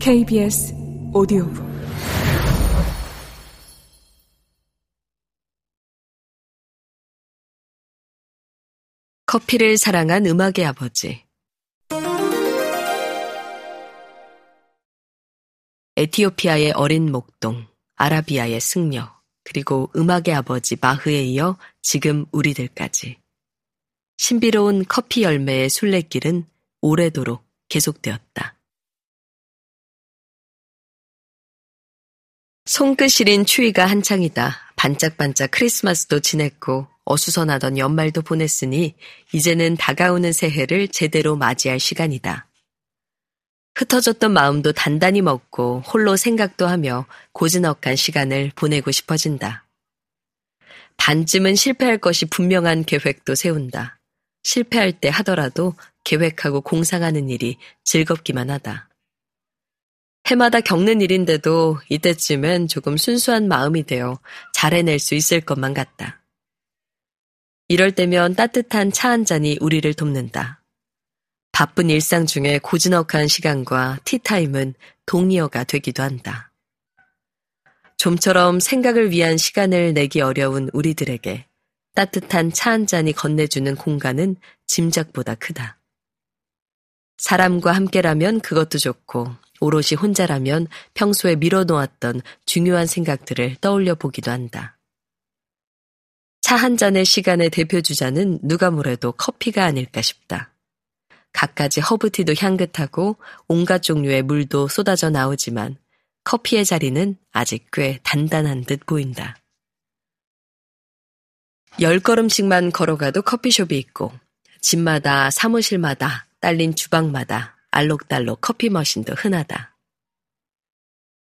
KBS 오디오북 커피를 사랑한 음악의 아버지 에티오피아의 어린 목동, 아라비아의 승려, 그리고 음악의 아버지 마흐에 이어 지금 우리들까지. 신비로운 커피 열매의 순례길은 오래도록 계속되었다. 손끝 시린 추위가 한창이다. 반짝반짝 크리스마스도 지냈고 어수선하던 연말도 보냈으니 이제는 다가오는 새해를 제대로 맞이할 시간이다. 흩어졌던 마음도 단단히 먹고 홀로 생각도 하며 고즈넉한 시간을 보내고 싶어진다. 반쯤은 실패할 것이 분명한 계획도 세운다. 실패할 때 하더라도 계획하고 공상하는 일이 즐겁기만 하다. 해마다 겪는 일인데도 이때쯤엔 조금 순수한 마음이 되어 잘 해낼 수 있을 것만 같다. 이럴 때면 따뜻한 차 한 잔이 우리를 돕는다. 바쁜 일상 중에 고즈넉한 시간과 티타임은 동의어가 되기도 한다. 좀처럼 생각을 위한 시간을 내기 어려운 우리들에게 따뜻한 차 한 잔이 건네주는 공간은 짐작보다 크다. 사람과 함께라면 그것도 좋고 오롯이 혼자라면 평소에 밀어놓았던 중요한 생각들을 떠올려 보기도 한다. 차 한 잔의 시간의 대표 주자는 누가 뭐래도 커피가 아닐까 싶다. 갖가지 허브티도 향긋하고 온갖 종류의 물도 쏟아져 나오지만 커피의 자리는 아직 꽤 단단한 듯 보인다. 열 걸음씩만 걸어가도 커피숍이 있고 집마다 사무실마다 딸린 주방마다 알록달록 커피 머신도 흔하다.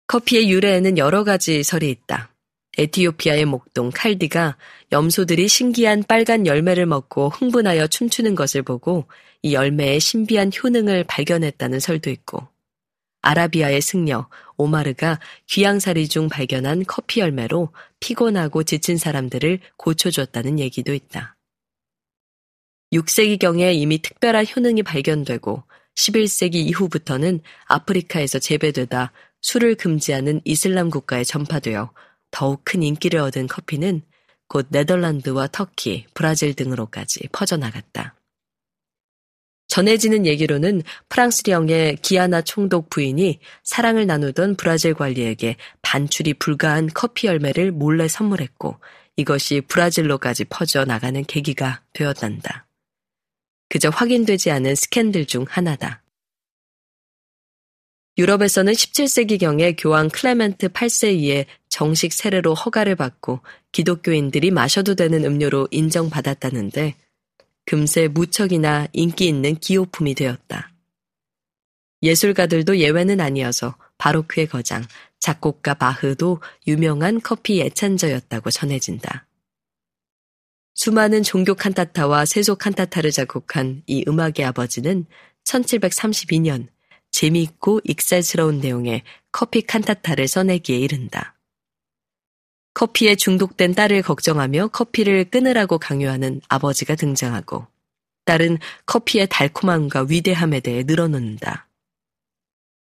커피의 유래에는 여러 가지 설이 있다. 에티오피아의 목동 칼디가 염소들이 신기한 빨간 열매를 먹고 흥분하여 춤추는 것을 보고 이 열매의 신비한 효능을 발견했다는 설도 있고 아라비아의 승려 오마르가 귀양살이 중 발견한 커피 열매로 피곤하고 지친 사람들을 고쳐줬다는 얘기도 있다. 6세기경에 이미 특별한 효능이 발견되고 11세기 이후부터는 아프리카에서 재배되다 술을 금지하는 이슬람 국가에 전파되어 더욱 큰 인기를 얻은 커피는 곧 네덜란드와 터키, 브라질 등으로까지 퍼져나갔다. 전해지는 얘기로는 프랑스령의 기아나 총독 부인이 사랑을 나누던 브라질 관리에게 반출이 불가한 커피 열매를 몰래 선물했고 이것이 브라질로까지 퍼져 나가는 계기가 되었단다. 그저 확인되지 않은 스캔들 중 하나다. 유럽에서는 17세기경에 교황 클레멘트 8세이에 정식 세례로 허가를 받고 기독교인들이 마셔도 되는 음료로 인정받았다는데 금세 무척이나 인기 있는 기호품이 되었다. 예술가들도 예외는 아니어서 바로크의 거장, 작곡가 바흐도 유명한 커피 애찬저였다고 전해진다. 수많은 종교 칸타타와 세속 칸타타를 작곡한 이 음악의 아버지는 1732년 재미있고 익살스러운 내용의 커피 칸타타를 써내기에 이른다. 커피에 중독된 딸을 걱정하며 커피를 끊으라고 강요하는 아버지가 등장하고 딸은 커피의 달콤함과 위대함에 대해 늘어놓는다.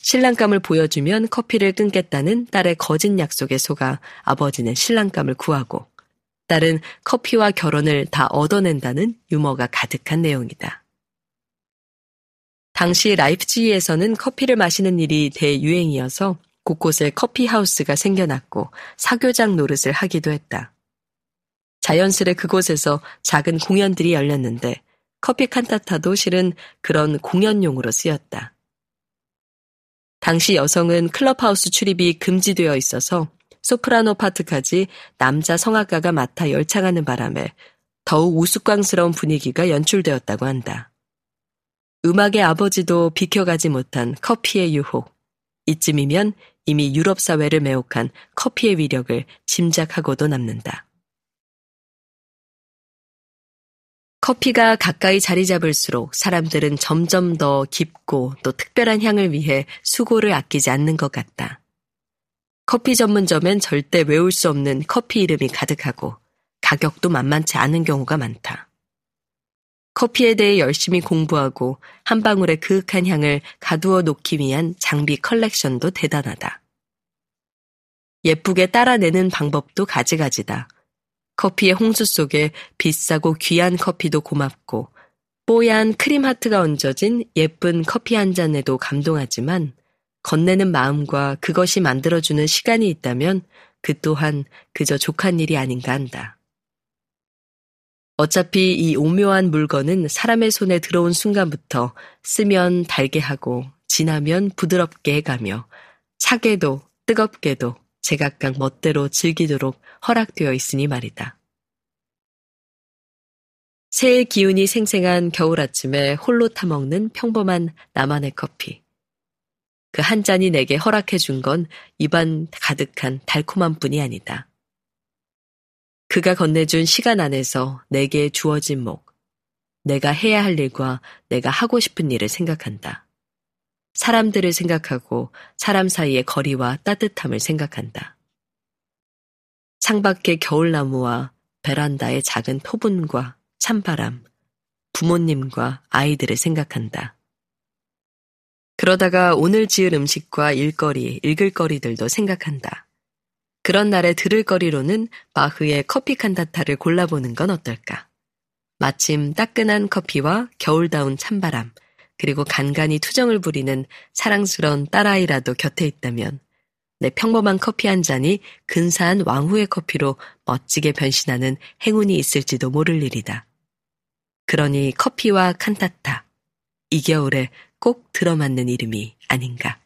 신랑감을 보여주면 커피를 끊겠다는 딸의 거짓 약속에 속아 아버지는 신랑감을 구하고 딸은 커피와 결혼을 다 얻어낸다는 유머가 가득한 내용이다. 당시 라이프지히에서는 커피를 마시는 일이 대유행이어서 곳곳에 커피 하우스가 생겨났고 사교장 노릇을 하기도 했다. 자연스레 그곳에서 작은 공연들이 열렸는데 커피 칸타타도 실은 그런 공연용으로 쓰였다. 당시 여성은 클럽하우스 출입이 금지되어 있어서 소프라노 파트까지 남자 성악가가 맡아 열창하는 바람에 더욱 우스꽝스러운 분위기가 연출되었다고 한다. 음악의 아버지도 비켜가지 못한 커피의 유혹. 이쯤이면 이미 유럽 사회를 매혹한 커피의 위력을 짐작하고도 남는다. 커피가 가까이 자리 잡을수록 사람들은 점점 더 깊고 또 특별한 향을 위해 수고를 아끼지 않는 것 같다. 커피 전문점엔 절대 외울 수 없는 커피 이름이 가득하고 가격도 만만치 않은 경우가 많다. 커피에 대해 열심히 공부하고 한 방울의 그윽한 향을 가두어 놓기 위한 장비 컬렉션도 대단하다. 예쁘게 따라내는 방법도 가지가지다. 커피의 홍수 속에 비싸고 귀한 커피도 고맙고 뽀얀 크림 하트가 얹어진 예쁜 커피 한 잔에도 감동하지만 건네는 마음과 그것이 만들어주는 시간이 있다면 그 또한 그저 족한 일이 아닌가 한다. 어차피 이 오묘한 물건은 사람의 손에 들어온 순간부터 쓰면 달게 하고 지나면 부드럽게 해가며 차게도 뜨겁게도 제각각 멋대로 즐기도록 허락되어 있으니 말이다. 새의 기운이 생생한 겨울 아침에 홀로 타먹는 평범한 나만의 커피. 그 한 잔이 내게 허락해 준 건 입안 가득한 달콤한 뿐이 아니다. 그가 건네준 시간 안에서 내게 주어진 목, 내가 해야 할 일과 내가 하고 싶은 일을 생각한다. 사람들을 생각하고 사람 사이의 거리와 따뜻함을 생각한다. 창밖의 겨울나무와 베란다의 작은 토분과 찬바람, 부모님과 아이들을 생각한다. 그러다가 오늘 지을 음식과 일거리, 읽을 거리들도 생각한다. 그런 날에 들을 거리로는 마흐의 커피 칸타타를 골라보는 건 어떨까? 마침 따끈한 커피와 겨울다운 찬바람, 그리고 간간히 투정을 부리는 사랑스러운 딸아이라도 곁에 있다면 내 평범한 커피 한 잔이 근사한 왕후의 커피로 멋지게 변신하는 행운이 있을지도 모를 일이다. 그러니 커피와 칸타타, 이 겨울에 꼭 들어맞는 이름이 아닌가.